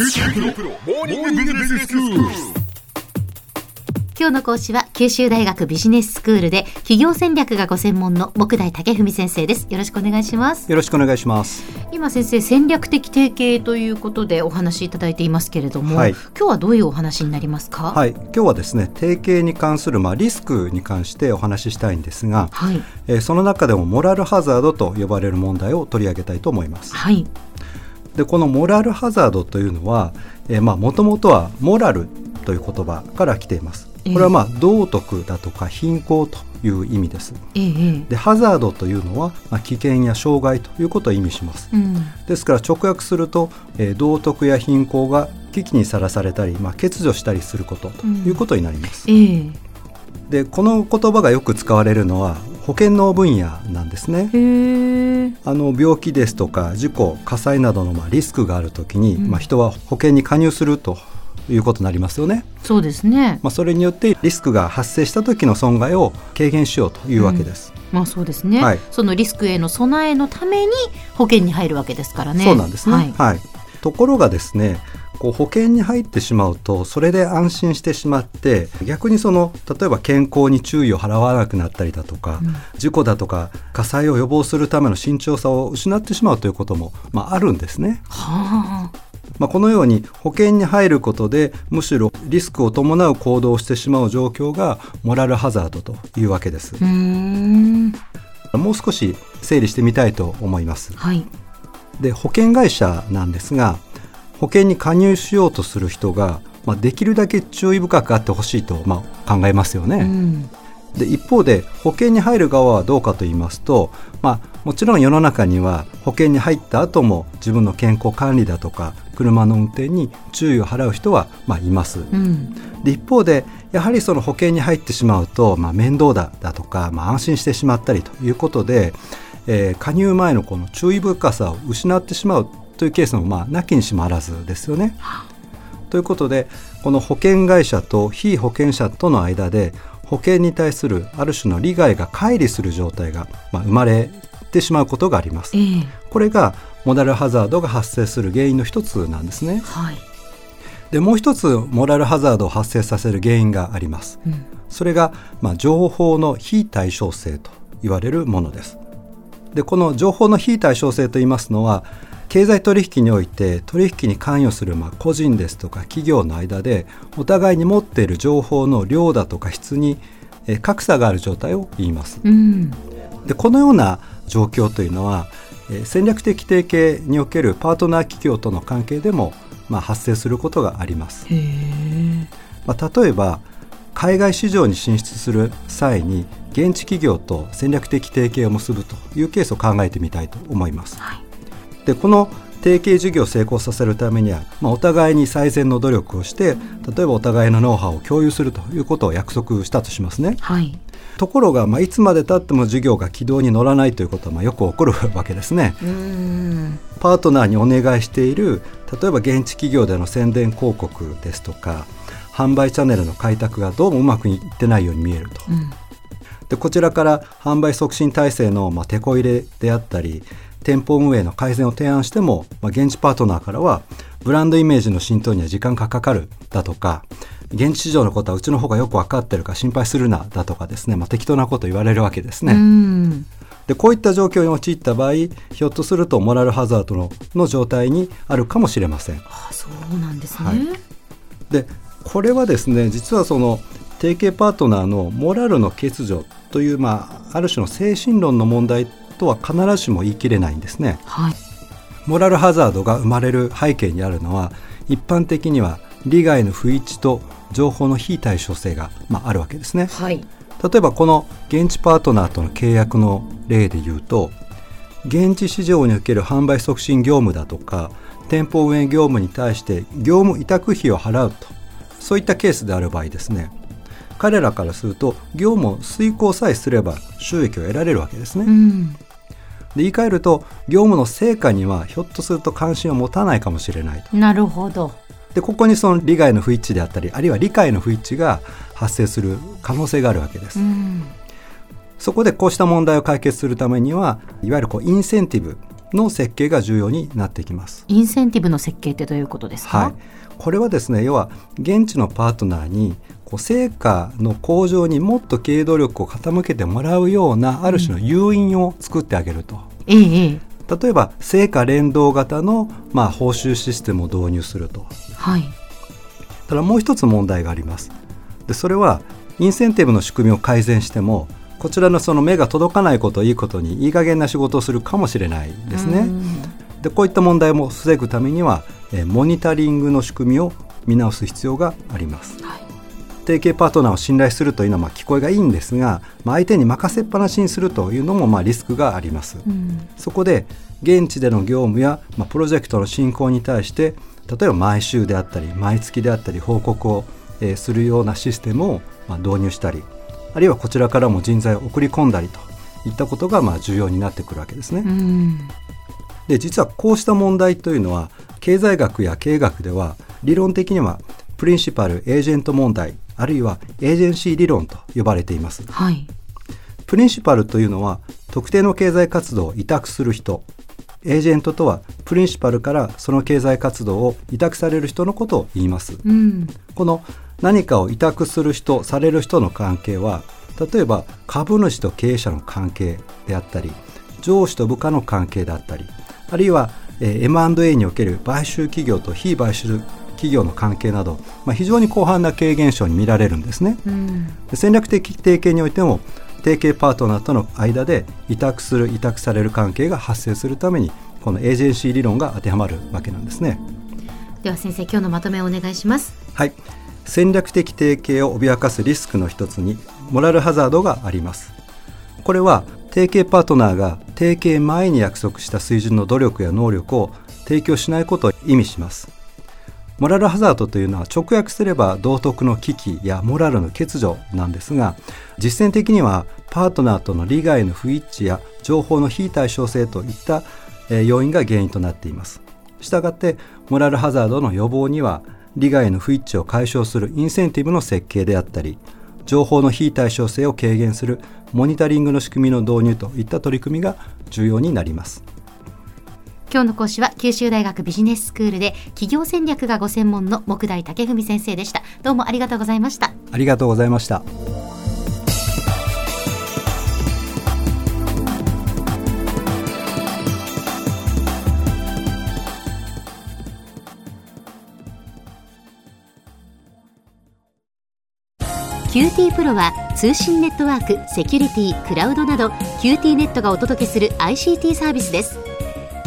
今日の講師は九州大学ビジネススクールで企業戦略がご専門の木大武文先生です。よろしくお願いします。よろしくお願いします。今先生戦略的提携ということでお話しいただいていますけれども、はい、今日はどういうお話になりますか？はい。今日はですね提携に関するまあリスクに関してお話ししたいんですが、はい、えー、その中でもモラルハザードと呼ばれる問題を取り上げたいと思います。はいでこのモラルハザードというのはもともとはモラルという言葉から来ています。これはまあ道徳だとか貧困という意味です、えー、でハザードというのは、まあ、危険や障害ということを意味します、うん、ですから直訳すると、えー、道徳や貧困が危機にさらされたり、まあ、欠如したりすることということになります、うん。えー、でこの言葉がよく使われるのは保険の分野なんですねあの病気ですとか事故火災などのまあリスクがあるときに、うん、まあ、人は保険に加入するということになりますよね。そうですね。まあそれによってリスクが発生した時の損害を軽減しようというわけです。うん、まあそうですね、はい、そのリスクへの備えのために保険に入るわけですからね。そうなんですね。はい、はい、ところがですね、こう保険に入ってしまうとそれで安心してしまって逆にその例えば健康に注意を払わなくなったりだとか、うん、事故だとか火災を予防するための慎重さを失ってしまうということも、まあ、あるんですね。はあまあ、このように保険に入ることでむしろリスクを伴う行動をしてしまう状況がモラルハザードというわけです。もう少し整理してみたいと思います。はい、で保険会社なんですが保険に加入しようとする人が、まあ、できるだけ注意深くあってほしいと、まあ、考えますよね。で一方で保険に入る側はどうかと言いますと、まあ、もちろん世の中には保険に入った後も自分の健康管理だとか車の運転に注意を払う人はまあいます、うん、で一方でやはりその保険に入ってしまうと、まあ、面倒だだとか、まあ、安心してしまったりということで、えー、加入前のこの注意深さを失ってしまうというケースもまあなきにしもあらずですよね。ということでこの保険会社と被保険者との間で保険に対するある種の利害が乖離する状態が、まあ、生まれてしまうことがあります、えー、これがモラルハザードが発生する原因の一つなんですね、はい、でもう一つモラルハザードを発生させる原因があります、うん、それが、まあ、情報の非対称性と言われるものです。でこの情報の非対称性と言いますのは経済取引において取引に関与するまあ個人ですとか企業の間でお互いに持っている情報の量だとか質に格差がある状態を言います。うん、でこのような状況というのは戦略的提携におけるパートナー企業との関係でもまあ発生することがあります。まあ、例えば海外市場に進出する際に現地企業と戦略的提携を結ぶというケースを考えてみたいと思います。はいでこの提携事業を成功させるためには、まあ、お互いに最善の努力をして例えばお互いのノウハウを共有するということを約束したとしますね。はい、ところが、まあ、いつまでたっても事業が軌道に乗らないということは、まあ、よく起こるわけですね。パートナーにお願いしている例えば現地企業での宣伝広告ですとか販売チャンネルの開拓がどうもうまくいってないように見えると。うん、でこちらから販売促進体制の、まあ、手こ入れであったり店舗運営の改善を提案しても、まあ、現地パートナーからはブランドイメージの浸透には時間がかかるだとか現地市場のことはうちの方がよく分かってるから心配するなだとかですね、まあ、適当なこと言われるわけですね。でこういった状況に陥った場合ひょっとするとモラルハザードのの状態にあるかもしれません。あそうなんですね、はい、でこれはですね実はその提携パートナーのモラルの欠如という、まあ、ある種の精神論の問題とは必ずしも言い切れないんですね。はい、モラルハザードが生まれる背景にあるのは一般的には利害の不一致と情報の非対称性が、まあ、あるわけですね。はい、例えばこの現地パートナーとの契約の例で言うと現地市場における販売促進業務だとか店舗運営業務に対して業務委託費を払うとそういったケースである場合ですね彼らからすると業務を遂行さえすれば収益を得られるわけですね。うんで言い換えると業務の成果にはひょっとすると関心を持たないかもしれないと。なるほど。でここにその利害の不一致であったりあるいは理解の不一致が発生する可能性があるわけです。うん、そこでこうした問題を解決するためにはいわゆるこうインセンティブの設計が重要になってきますインセンティブの設計ってどういうことですか、はい、これはですね要は現地のパートナーにこう成果の向上にもっと経営努力を傾けてもらうようなある種の誘引を作ってあげると。ええ例えば成果連動型の、まあ、報酬システムを導入すると。はい。ただもう一つ問題があります。でそれはインセンティブの仕組みを改善してもこちらのその目が届かないことをいいことにいい加減な仕事をするかもしれないですね。でこういった問題も防ぐためには、えモニタリングの仕組みを見直す必要があります。はい提携パートナーを信頼するというのはまあ聞こえがいいんですが、まあ、相手に任せっぱなしにするというのもまあリスクがあります、うん、そこで現地での業務や、まあ、プロジェクトの進行に対して例えば毎週であったり毎月であったり報告を、えー、するようなシステムをまあ導入したりあるいはこちらからも人材を送り込んだりといったことがまあ重要になってくるわけですね。うん、で実はこうした問題というのは経済学や経営学では理論的にはプリンシパルエージェント問題あるいはエージェンシー理論と呼ばれています。はい、プリンシパルというのは特定の経済活動を委託する人。エージェントとはプリンシパルからその経済活動を委託される人のことを言います、うん、この何かを委託する人される人の関係は例えば株主と経営者の関係であったり上司と部下の関係であったりあるいは、えー、M&A における買収企業と非買収企業の関係など、まあ、非常に広範な経営現象に見られるんですね、うん、戦略的提携においても提携パートナーとの間で委託する委託される関係が発生するためにこのエージェンシー理論が当てはまるわけなんですね。では先生今日のまとめをお願いします。はい。戦略的提携を脅かすリスクの一つにモラルハザードがあります。これは提携パートナーが提携前に約束した水準の努力や能力を提供しないことを意味しますモラルハザードというのは直訳すれば道徳の危機やモラルの欠如なんですが実践的にはパートナーとの利害の不一致や情報の非対称性といった要因が原因となっています。したがってモラルハザードの予防には利害の不一致を解消するインセンティブの設計であったり情報の非対称性を軽減するモニタリングの仕組みの導入といった取り組みが重要になります。今日の講師は九州大学ビジネススクールで企業戦略がご専門の目代武史先生でした。どうもありがとうございました。ありがとうございました。 QT PRO は通信ネットワーク、セキュリティ、クラウドなど QT ネットがお届けする ICT サービスです